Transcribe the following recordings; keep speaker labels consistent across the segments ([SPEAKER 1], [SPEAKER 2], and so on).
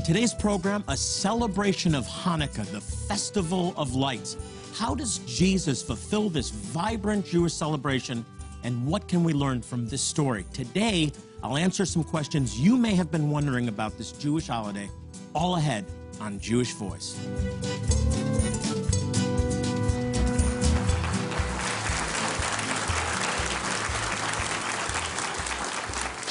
[SPEAKER 1] On today's program, a celebration of Hanukkah, the festival of lights. How does Jesus fulfill this vibrant Jewish celebration, and what can we learn from this story? Today, I'll answer some questions you may have been wondering about this Jewish holiday, all ahead on Jewish Voice.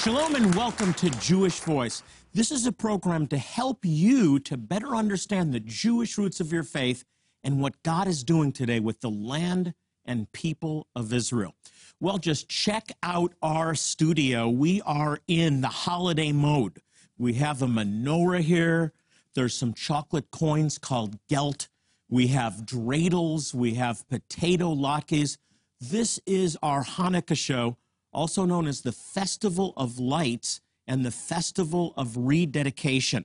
[SPEAKER 1] Shalom and welcome to Jewish Voice. This is a program to help you to better understand the Jewish roots of your faith and what God is doing today with the land and people of Israel. Well, just check out our studio. We are in the holiday mode. We have a menorah here. There's some chocolate coins called gelt. We have dreidels. We have potato latkes. This is our Hanukkah show also known as the Festival of Lights and the Festival of Rededication.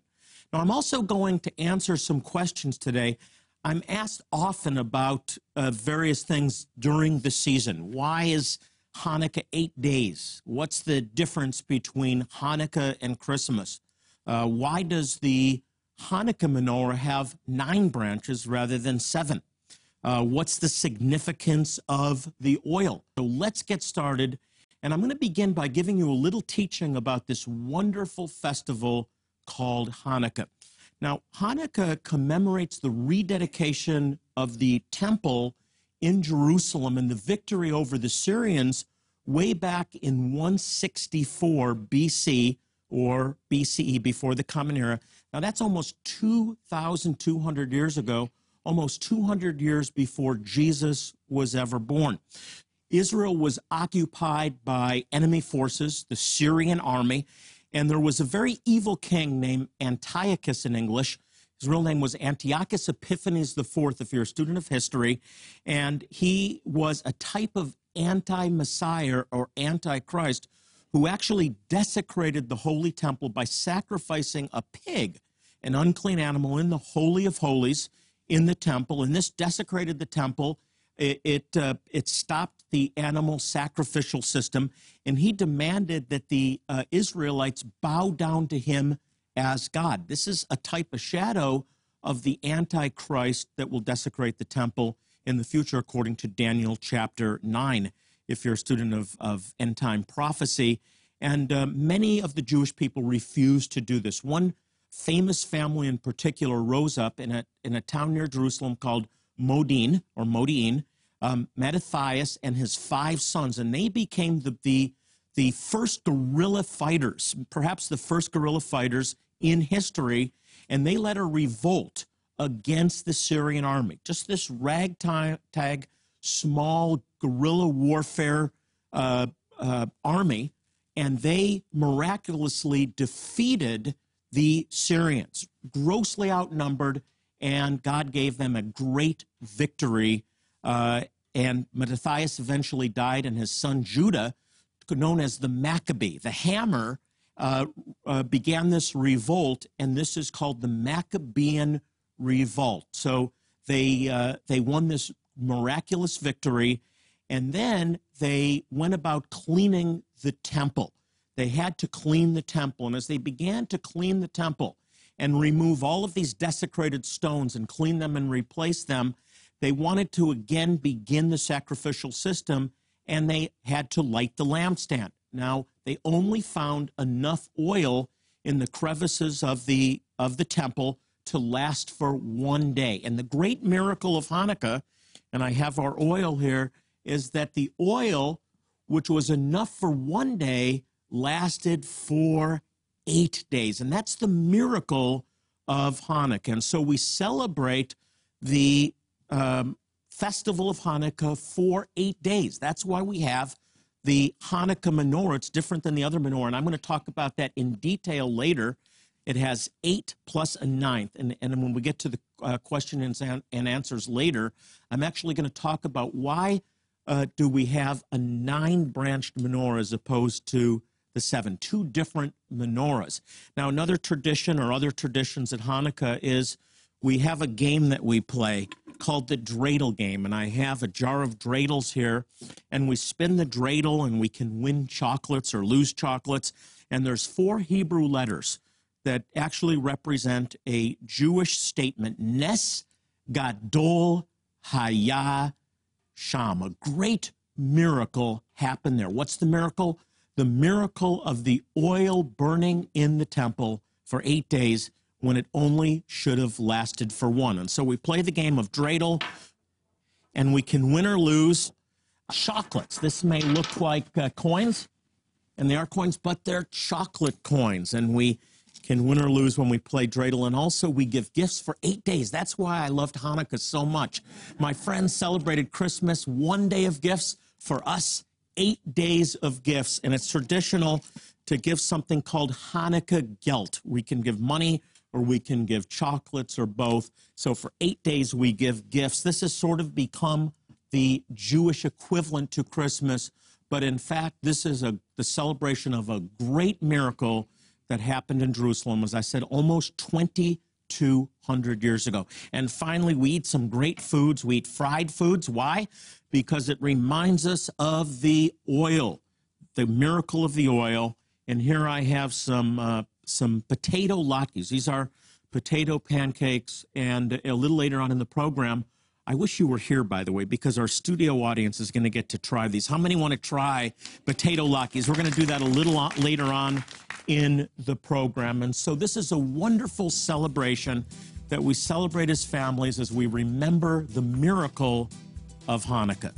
[SPEAKER 1] Now, I'm also going to answer some questions today. I'm asked often about uh, various things during the season. Why is Hanukkah eight days? What's the difference between Hanukkah and Christmas? Uh, why does the Hanukkah menorah have nine branches rather than seven? Uh, what's the significance of the oil? So let's get started and I'm going to begin by giving you a little teaching about this wonderful festival called Hanukkah. Now, Hanukkah commemorates the rededication of the temple in Jerusalem and the victory over the Syrians way back in 164 BC or BCE, before the Common Era. Now, that's almost 2,200 years ago, almost 200 years before Jesus was ever born. Israel was occupied by enemy forces, the Syrian army, and there was a very evil king named Antiochus in English. His real name was Antiochus Epiphanes IV, if you're a student of history, and he was a type of anti Messiah or antichrist who actually desecrated the Holy Temple by sacrificing a pig, an unclean animal, in the Holy of Holies in the temple. And this desecrated the temple it it, uh, it, stopped the animal sacrificial system, and he demanded that the uh, Israelites bow down to him as God. This is a type of shadow of the Antichrist that will desecrate the temple in the future, according to Daniel chapter 9, if you're a student of, of end time prophecy. And uh, many of the Jewish people refused to do this. One famous family in particular rose up in a, in a town near Jerusalem called Modin or Modi'in, um, Mattathias and his five sons, and they became the, the, the first guerrilla fighters, perhaps the first guerrilla fighters in history, and they led a revolt against the Syrian army. Just this ragtag, small guerrilla warfare uh, uh, army, and they miraculously defeated the Syrians, grossly outnumbered and God gave them a great victory. Uh, and Mattathias eventually died, and his son Judah, known as the Maccabee, the hammer, uh, uh, began this revolt, and this is called the Maccabean Revolt. So they uh, they won this miraculous victory, and then they went about cleaning the temple. They had to clean the temple, and as they began to clean the temple, and remove all of these desecrated stones and clean them and replace them. They wanted to again begin the sacrificial system and they had to light the lampstand. Now, they only found enough oil in the crevices of the, of the temple to last for one day. And the great miracle of Hanukkah, and I have our oil here, is that the oil, which was enough for one day, lasted for eight days. And that's the miracle of Hanukkah. And so we celebrate the um, festival of Hanukkah for eight days. That's why we have the Hanukkah menorah. It's different than the other menorah. And I'm going to talk about that in detail later. It has eight plus a ninth. And, and when we get to the uh, question and, and answers later, I'm actually going to talk about why uh, do we have a nine branched menorah as opposed to the seven, two different menorahs. Now, another tradition or other traditions at Hanukkah is we have a game that we play called the dreidel game. And I have a jar of dreidels here, and we spin the dreidel and we can win chocolates or lose chocolates. And there's four Hebrew letters that actually represent a Jewish statement, Nes Gadol Haya Sham. A great miracle happened there. What's the miracle? The miracle of the oil burning in the temple for eight days when it only should have lasted for one. And so we play the game of dreidel, and we can win or lose chocolates. This may look like uh, coins, and they are coins, but they're chocolate coins. And we can win or lose when we play dreidel. And also, we give gifts for eight days. That's why I loved Hanukkah so much. My friends celebrated Christmas one day of gifts. For us, eight days of gifts. And it's traditional to give something called Hanukkah Gelt. We can give money or we can give chocolates or both. So for eight days, we give gifts. This has sort of become the Jewish equivalent to Christmas, but in fact, this is a, the celebration of a great miracle that happened in Jerusalem, as I said, almost 2,200 years ago. And finally, we eat some great foods. We eat fried foods. Why? Because it reminds us of the oil, the miracle of the oil. And here I have some, uh, some potato latkes. These are potato pancakes. And a little later on in the program, I wish you were here, by the way, because our studio audience is going to get to try these. How many want to try potato latkes? We're going to do that a little later on in the program. And so this is a wonderful celebration that we celebrate as families as we remember the miracle of Hanukkah.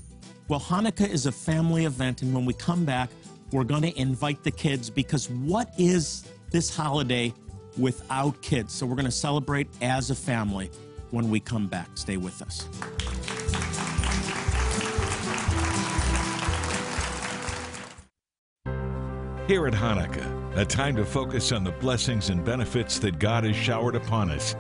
[SPEAKER 1] Well, Hanukkah is a family event, and when we come back, we're going to invite the kids because what is this holiday without kids? So we're going to celebrate as a family when we come back. Stay with us.
[SPEAKER 2] Here at Hanukkah, a time to focus on the blessings and benefits that God has showered upon us,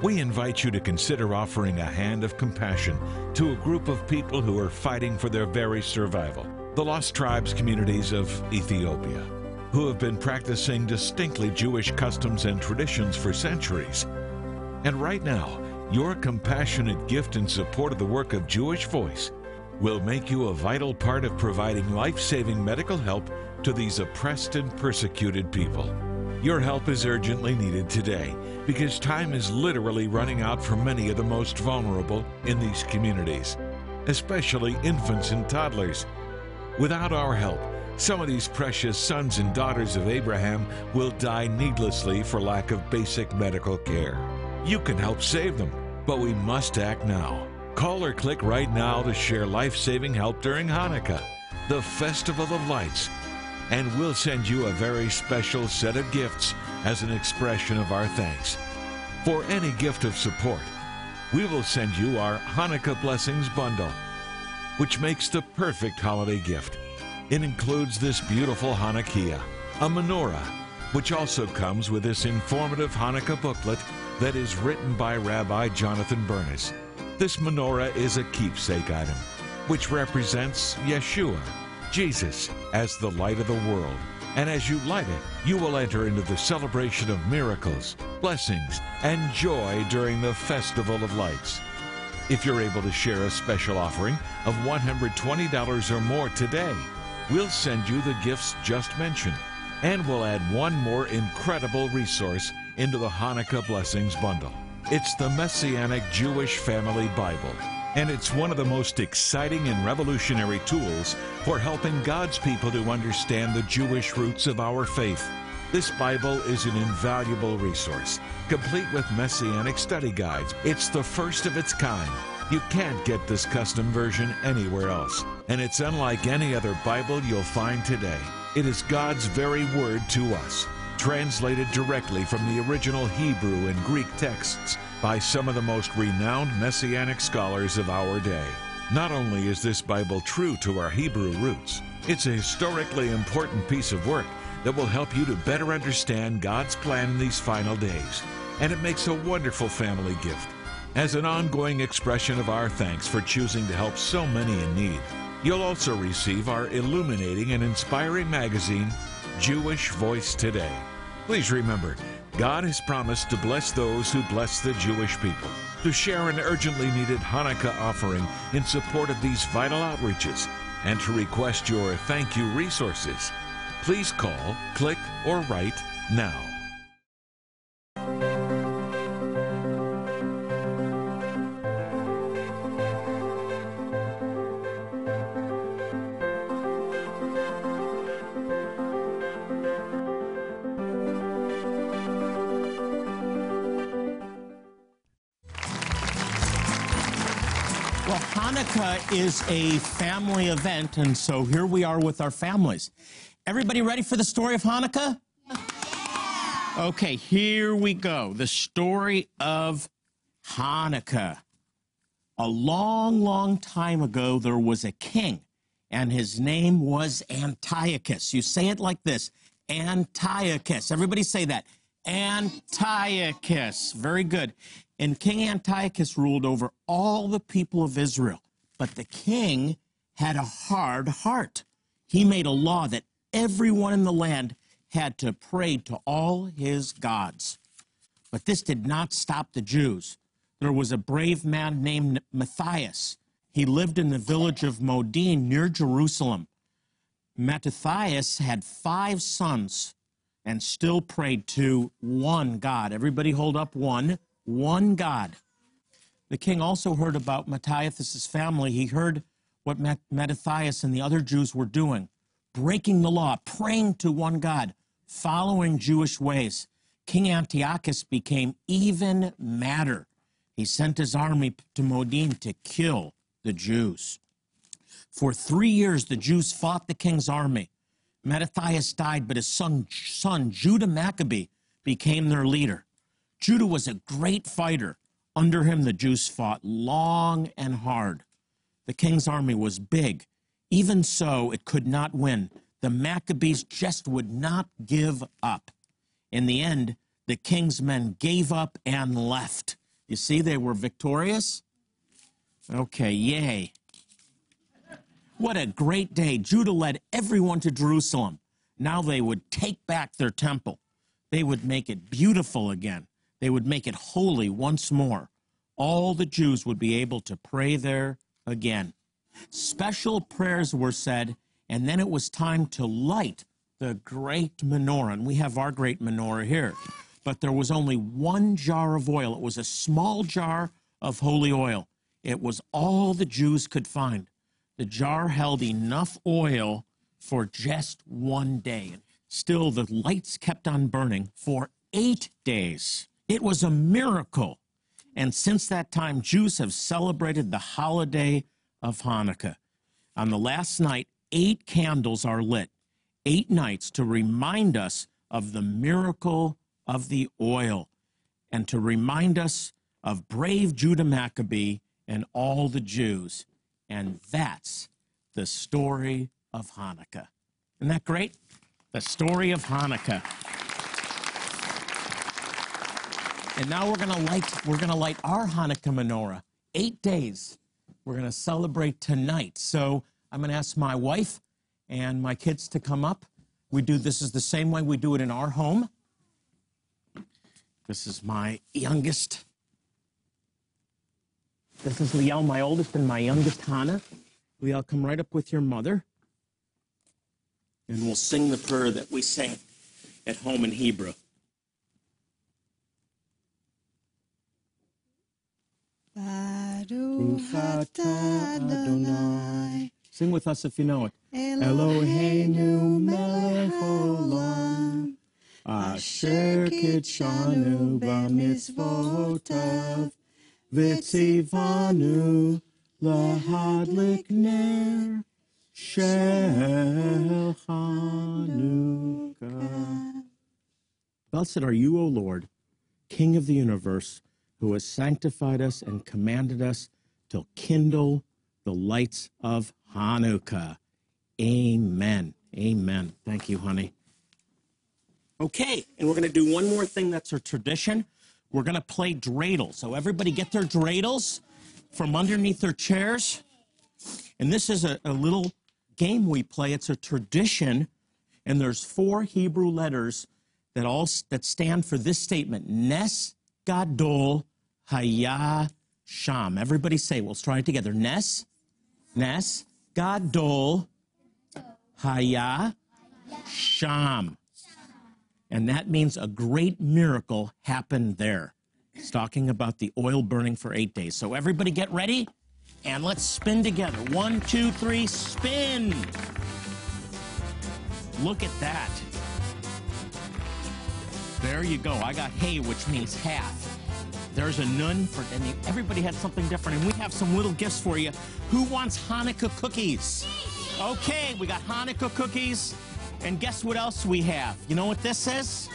[SPEAKER 2] we invite you to consider offering a hand of compassion to a group of people who are fighting for their very survival the lost tribes communities of Ethiopia, who have been practicing distinctly Jewish customs and traditions for centuries. And right now, your compassionate gift in support of the work of Jewish Voice will make you a vital part of providing life saving medical help to these oppressed and persecuted people. Your help is urgently needed today because time is literally running out for many of the most vulnerable in these communities, especially infants and toddlers. Without our help, some of these precious sons and daughters of Abraham will die needlessly for lack of basic medical care. You can help save them, but we must act now. Call or click right now to share life saving help during Hanukkah, the Festival of Lights, and we'll send you a very special set of gifts as an expression of our thanks. For any gift of support, we will send you our Hanukkah Blessings Bundle, which makes the perfect holiday gift. It includes this beautiful Hanukkah, a menorah, which also comes with this informative Hanukkah booklet that is written by Rabbi Jonathan Bernis. This menorah is a keepsake item, which represents Yeshua, Jesus, as the light of the world. And as you light it, you will enter into the celebration of miracles, blessings, and joy during the Festival of Lights. If you're able to share a special offering of $120 or more today, we'll send you the gifts just mentioned, and we'll add one more incredible resource into the Hanukkah Blessings Bundle. It's the Messianic Jewish Family Bible, and it's one of the most exciting and revolutionary tools for helping God's people to understand the Jewish roots of our faith. This Bible is an invaluable resource, complete with messianic study guides. It's the first of its kind. You can't get this custom version anywhere else, and it's unlike any other Bible you'll find today. It is God's very word to us translated directly from the original Hebrew and Greek texts by some of the most renowned messianic scholars of our day. Not only is this Bible true to our Hebrew roots, it's a historically important piece of work that will help you to better understand God's plan in these final days. And it makes a wonderful family gift. As an ongoing expression of our thanks for choosing to help so many in need, you'll also receive our illuminating and inspiring magazine, Jewish Voice Today. Please remember, God has promised to bless those who bless the Jewish people. To share an urgently needed Hanukkah offering in support of these vital outreaches and to request your thank you resources, please call, click, or write now.
[SPEAKER 1] Is a family event, and so here we are with our families. Everybody ready for the story of Hanukkah? Yeah. Okay, here we go. The story of Hanukkah. A long, long time ago, there was a king, and his name was Antiochus. You say it like this Antiochus. Everybody say that. Antiochus. Very good. And King Antiochus ruled over all the people of Israel. But the king had a hard heart. He made a law that everyone in the land had to pray to all his gods. But this did not stop the Jews. There was a brave man named Matthias. He lived in the village of Modin near Jerusalem. Matthias had five sons and still prayed to one God. Everybody hold up one one God. The king also heard about Matthias' family. He heard what Mattathias and the other Jews were doing, breaking the law, praying to one God, following Jewish ways. King Antiochus became even madder. He sent his army to Modin to kill the Jews. For three years, the Jews fought the king's army. Mattathias died, but his son, son Judah Maccabee became their leader. Judah was a great fighter. Under him, the Jews fought long and hard. The king's army was big. Even so, it could not win. The Maccabees just would not give up. In the end, the king's men gave up and left. You see, they were victorious? Okay, yay. What a great day. Judah led everyone to Jerusalem. Now they would take back their temple. They would make it beautiful again. They would make it holy once more. All the Jews would be able to pray there again. Special prayers were said, and then it was time to light the great menorah. And we have our great menorah here. But there was only one jar of oil. It was a small jar of holy oil. It was all the Jews could find. The jar held enough oil for just one day. Still, the lights kept on burning for eight days. It was a miracle. And since that time, Jews have celebrated the holiday of Hanukkah. On the last night, eight candles are lit, eight nights to remind us of the miracle of the oil and to remind us of brave Judah Maccabee and all the Jews. And that's the story of Hanukkah. Isn't that great? The story of Hanukkah. And now we're gonna light we're gonna light our Hanukkah menorah. Eight days. We're gonna celebrate tonight. So I'm gonna ask my wife and my kids to come up. We do this is the same way we do it in our home. This is my youngest. This is Liel, my oldest, and my youngest, Hannah. Liel, come right up with your mother. And we'll sing the prayer that we sing at home in Hebrew. Adonai. Sing with us if you know it. Eloheinu melech olam. Asher kitshanu b'mitzvotav. Vitzivanu lahadlik ner. Shel Chanukah. Blessed are you, O Lord, King of the universe who has sanctified us and commanded us to kindle the lights of Hanukkah. Amen. Amen. Thank you, honey. Okay, and we're going to do one more thing that's a tradition. We're going to play dreidel. So everybody get their dreidels from underneath their chairs. And this is a, a little game we play. It's a tradition, and there's four Hebrew letters that all that stand for this statement: Nes Gadol Haya Sham. Everybody say, let's try it together. Nes, Nes, Gadol, Haya, Sham. And that means a great miracle happened there. It's talking about the oil burning for eight days. So everybody get ready and let's spin together. One, two, three, spin. Look at that. There you go. I got hay, which means half. There's a nun for and everybody had something different, and we have some little gifts for you. Who wants Hanukkah cookies? Okay, we got Hanukkah cookies, and guess what else we have? You know what this is?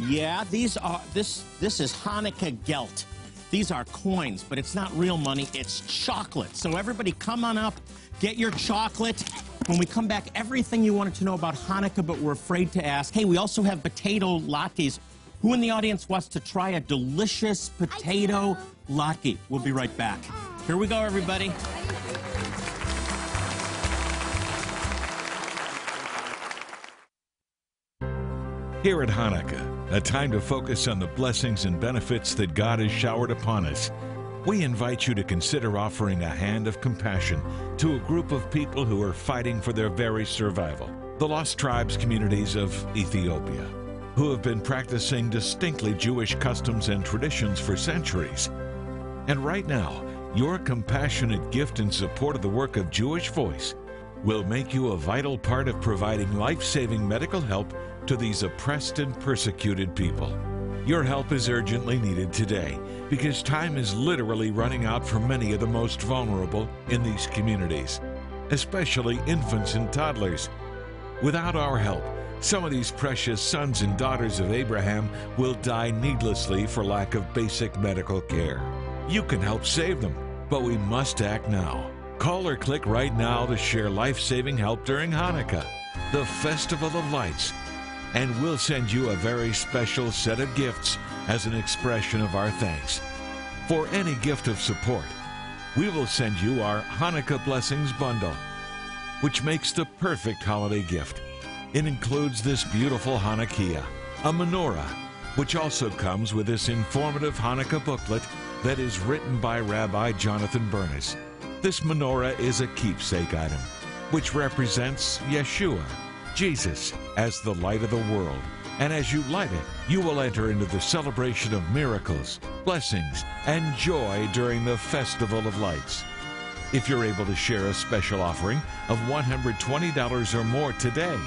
[SPEAKER 1] Yeah, these are this this is Hanukkah Gelt. These are coins, but it's not real money, it's chocolate. So everybody come on up, get your chocolate. When we come back, everything you wanted to know about Hanukkah, but we're afraid to ask. Hey, we also have potato latkes. Who in the audience wants to try a delicious potato latke? We'll be right back. Here we go, everybody.
[SPEAKER 2] Here at Hanukkah, a time to focus on the blessings and benefits that God has showered upon us, we invite you to consider offering a hand of compassion to a group of people who are fighting for their very survival the lost tribes communities of Ethiopia, who have been practicing distinctly Jewish customs and traditions for centuries. And right now, your compassionate gift in support of the work of Jewish Voice will make you a vital part of providing life saving medical help to these oppressed and persecuted people. Your help is urgently needed today because time is literally running out for many of the most vulnerable in these communities, especially infants and toddlers. Without our help, some of these precious sons and daughters of Abraham will die needlessly for lack of basic medical care. You can help save them, but we must act now. Call or click right now to share life saving help during Hanukkah, the Festival of Lights and we'll send you a very special set of gifts as an expression of our thanks. For any gift of support, we will send you our Hanukkah Blessings Bundle, which makes the perfect holiday gift. It includes this beautiful Hanukkah, a menorah, which also comes with this informative Hanukkah booklet that is written by Rabbi Jonathan Bernis. This menorah is a keepsake item, which represents Yeshua, Jesus as the light of the world. And as you light it, you will enter into the celebration of miracles, blessings, and joy during the Festival of Lights. If you're able to share a special offering of $120 or more today,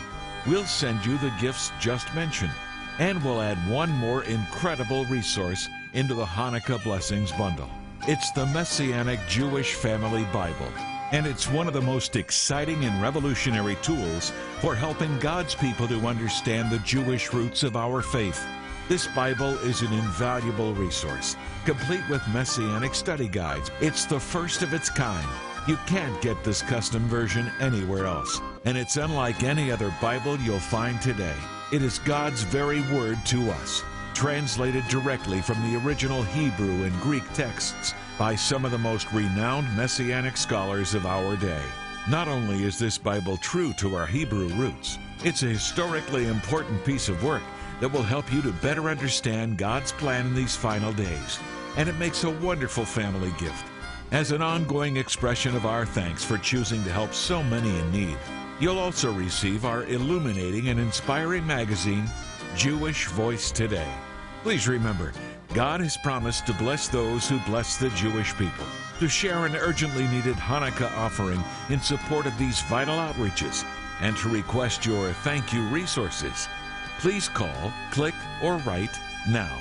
[SPEAKER 2] we'll send you the gifts just mentioned, and we'll add one more incredible resource into the Hanukkah Blessings Bundle. It's the Messianic Jewish Family Bible and it's one of the most exciting and revolutionary tools for helping God's people to understand the Jewish roots of our faith. This Bible is an invaluable resource, complete with messianic study guides. It's the first of its kind. You can't get this custom version anywhere else, and it's unlike any other Bible you'll find today. It is God's very word to us, translated directly from the original Hebrew and Greek texts by some of the most renowned messianic scholars of our day. Not only is this Bible true to our Hebrew roots, it's a historically important piece of work that will help you to better understand God's plan in these final days. And it makes a wonderful family gift. As an ongoing expression of our thanks for choosing to help so many in need, you'll also receive our illuminating and inspiring magazine, Jewish Voice Today. Please remember, God has promised to bless those who bless the Jewish people. To share an urgently needed Hanukkah offering in support of these vital outreaches and to request your thank you resources, please call, click, or write now.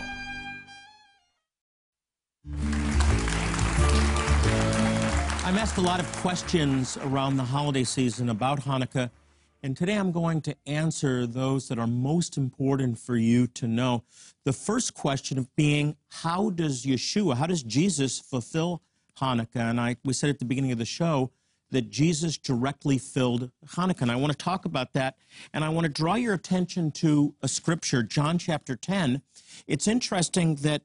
[SPEAKER 1] I'm asked a lot of questions around the holiday season about Hanukkah and today I'm going to answer those that are most important for you to know. The first question of being, how does Yeshua, how does Jesus fulfill Hanukkah? And I, we said at the beginning of the show that Jesus directly filled Hanukkah. And I want to talk about that. And I want to draw your attention to a scripture, John chapter 10. It's interesting that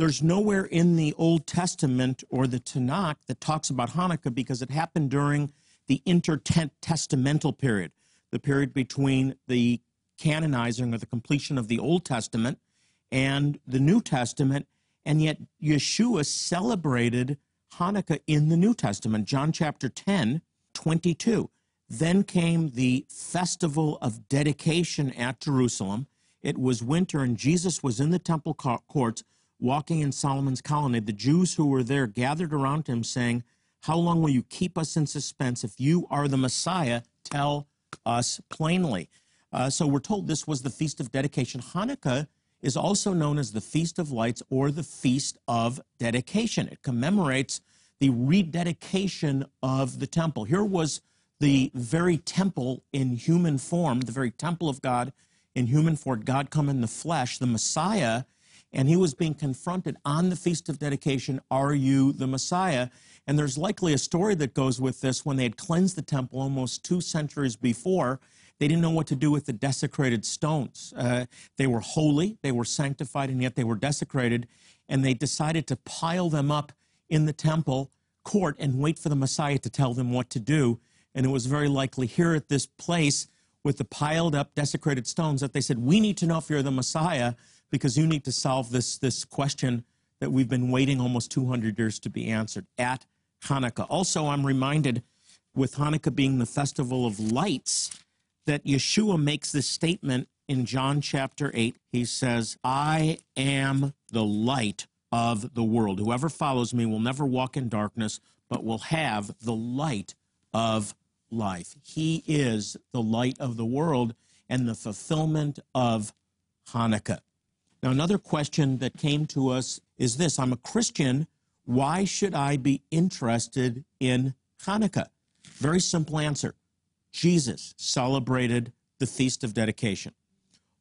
[SPEAKER 1] there's nowhere in the Old Testament or the Tanakh that talks about Hanukkah because it happened during the intertestamental period the period between the canonizing or the completion of the Old Testament and the New Testament, and yet Yeshua celebrated Hanukkah in the New Testament. John chapter 10, 22. Then came the festival of dedication at Jerusalem. It was winter, and Jesus was in the temple courts walking in Solomon's colonnade. The Jews who were there gathered around him, saying, How long will you keep us in suspense? If you are the Messiah, tell us plainly. Uh, so we're told this was the Feast of Dedication. Hanukkah is also known as the Feast of Lights or the Feast of Dedication. It commemorates the rededication of the temple. Here was the very temple in human form, the very temple of God in human form, God come in the flesh, the Messiah, and he was being confronted on the Feast of Dedication Are you the Messiah? And there's likely a story that goes with this when they had cleansed the temple almost two centuries before. They didn't know what to do with the desecrated stones. Uh, they were holy, they were sanctified, and yet they were desecrated. And they decided to pile them up in the temple court and wait for the Messiah to tell them what to do. And it was very likely here at this place with the piled up, desecrated stones that they said, We need to know if you're the Messiah because you need to solve this, this question that we've been waiting almost 200 years to be answered at Hanukkah. Also, I'm reminded with Hanukkah being the festival of lights that Yeshua makes this statement in John chapter 8. He says, I am the light of the world. Whoever follows me will never walk in darkness, but will have the light of life. He is the light of the world and the fulfillment of Hanukkah. Now, another question that came to us is this I'm a Christian. Why should I be interested in Hanukkah? Very simple answer Jesus celebrated the Feast of Dedication.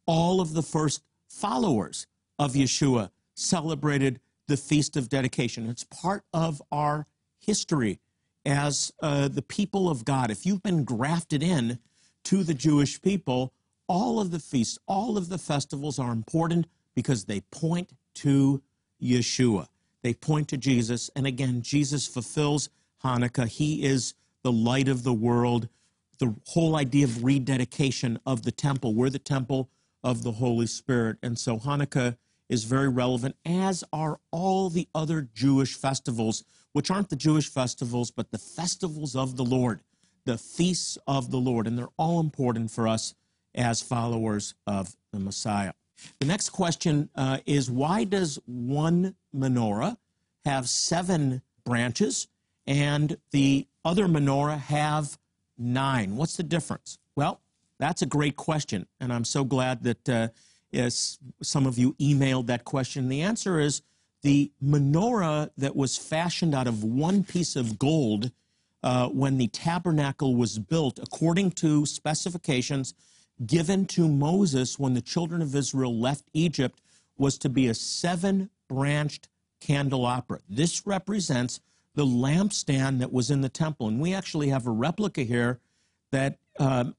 [SPEAKER 1] All of the first followers of Yeshua celebrated the Feast of Dedication. It's part of our history as uh, the people of God. If you've been grafted in to the Jewish people, all of the feasts, all of the festivals are important because they point to Yeshua. They point to Jesus. And again, Jesus fulfills Hanukkah. He is the light of the world the whole idea of rededication of the temple. We're the temple of the Holy Spirit. And so Hanukkah is very relevant, as are all the other Jewish festivals, which aren't the Jewish festivals, but the festivals of the Lord, the feasts of the Lord. And they're all important for us as followers of the Messiah. The next question uh, is why does one menorah have seven branches and the other menorah have nine. What's the difference? Well, that's a great question, and I'm so glad that uh, some of you emailed that question. The answer is the menorah that was fashioned out of one piece of gold uh, when the tabernacle was built, according to specifications given to Moses when the children of Israel left Egypt, was to be a seven branched candelabra. This represents the lampstand that was in the temple. And we actually have a replica here that um,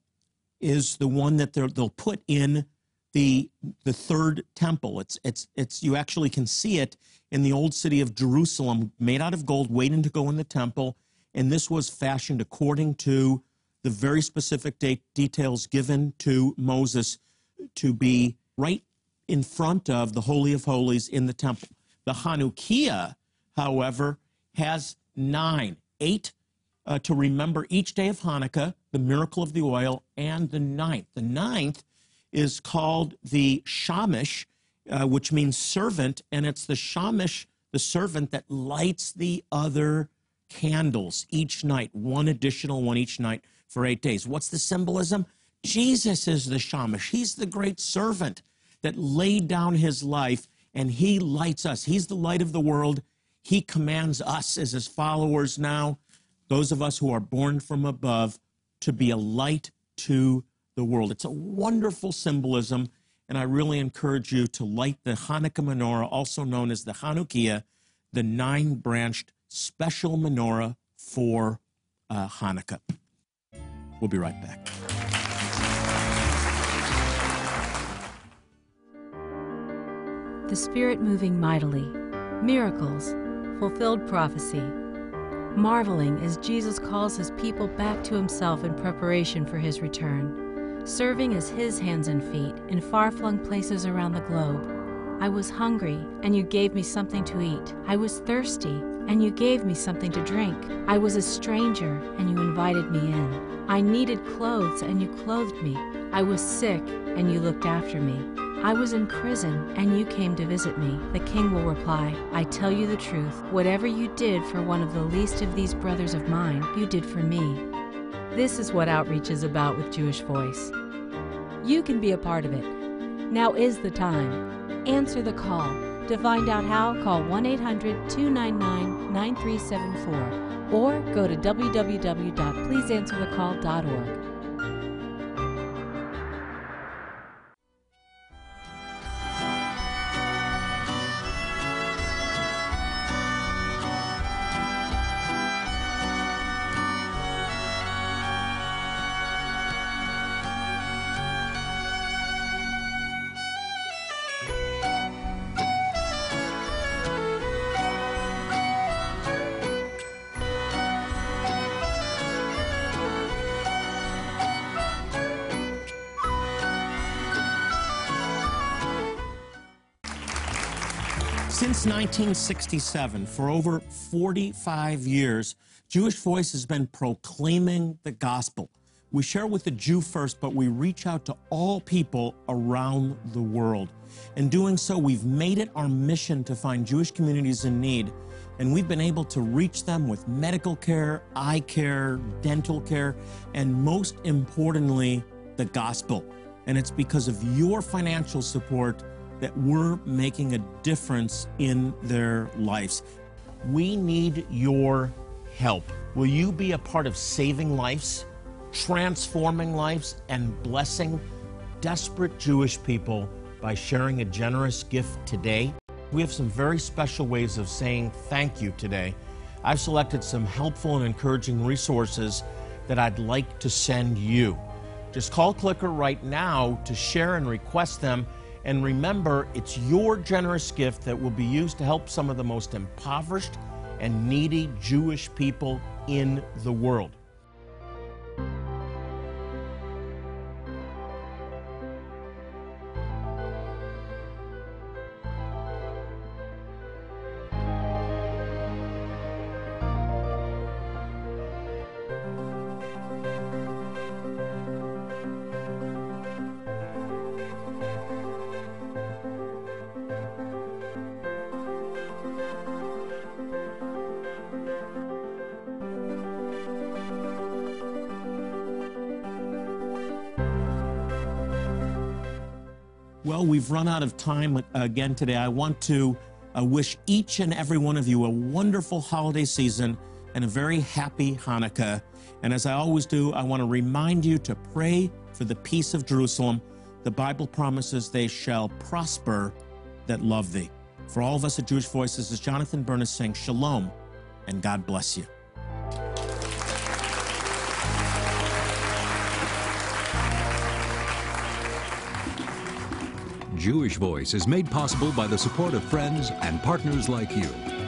[SPEAKER 1] is the one that they'll put in the the third temple. It's it's it's you actually can see it in the old city of Jerusalem, made out of gold, waiting to go in the temple. And this was fashioned according to the very specific de- details given to Moses to be right in front of the Holy of Holies in the temple. The Hanukkiah, however, has nine, eight uh, to remember each day of Hanukkah, the miracle of the oil, and the ninth. The ninth is called the Shamash, uh, which means servant, and it's the Shamash, the servant, that lights the other candles each night, one additional one each night for eight days. What's the symbolism? Jesus is the shamash. He's the great servant that laid down his life and he lights us. He's the light of the world he commands us as his followers now, those of us who are born from above, to be a light to the world. It's a wonderful symbolism, and I really encourage you to light the Hanukkah menorah, also known as the Hanukkiah, the nine branched special menorah for uh, Hanukkah. We'll be right back.
[SPEAKER 3] The Spirit moving mightily, miracles, fulfilled prophecy, marveling as Jesus calls his people back to himself in preparation for his return, serving as his hands and feet in far flung places around the globe. I was hungry, and you gave me something to eat. I was thirsty, and you gave me something to drink. I was a stranger, and you invited me in. I needed clothes, and you clothed me. I was sick, and you looked after me. I was in prison, and you came to visit me. The king will reply, I tell you the truth. Whatever you did for one of the least of these brothers of mine, you did for me. This is what outreach is about with Jewish Voice. You can be a part of it. Now is the time. Answer the call. To find out how, call 1 800 299 9374 or go to www.pleaseanswerthecall.org.
[SPEAKER 1] Since 1967, for over 45 years, Jewish Voice has been proclaiming the gospel. We share with the Jew first, but we reach out to all people around the world. In doing so, we've made it our mission to find Jewish communities in need, and we've been able to reach them with medical care, eye care, dental care, and most importantly, the gospel. And it's because of your financial support that we're making a difference in their lives. We need your help. Will you be a part of saving lives, transforming lives, and blessing desperate Jewish people by sharing a generous gift today? We have some very special ways of saying thank you today. I've selected some helpful and encouraging resources that I'd like to send you. Just call Clicker right now to share and request them and remember, it's your generous gift that will be used to help some of the most impoverished and needy Jewish people in the world. Well, we've run out of time again today. I want to uh, wish each and every one of you a wonderful holiday season and a very happy Hanukkah. And as I always do, I want to remind you to pray for the peace of Jerusalem. The Bible promises they shall prosper that love thee. For all of us at Jewish Voices, is Jonathan Bernis saying shalom and God bless you.
[SPEAKER 4] Jewish Voice is made possible by the support of friends and partners like you.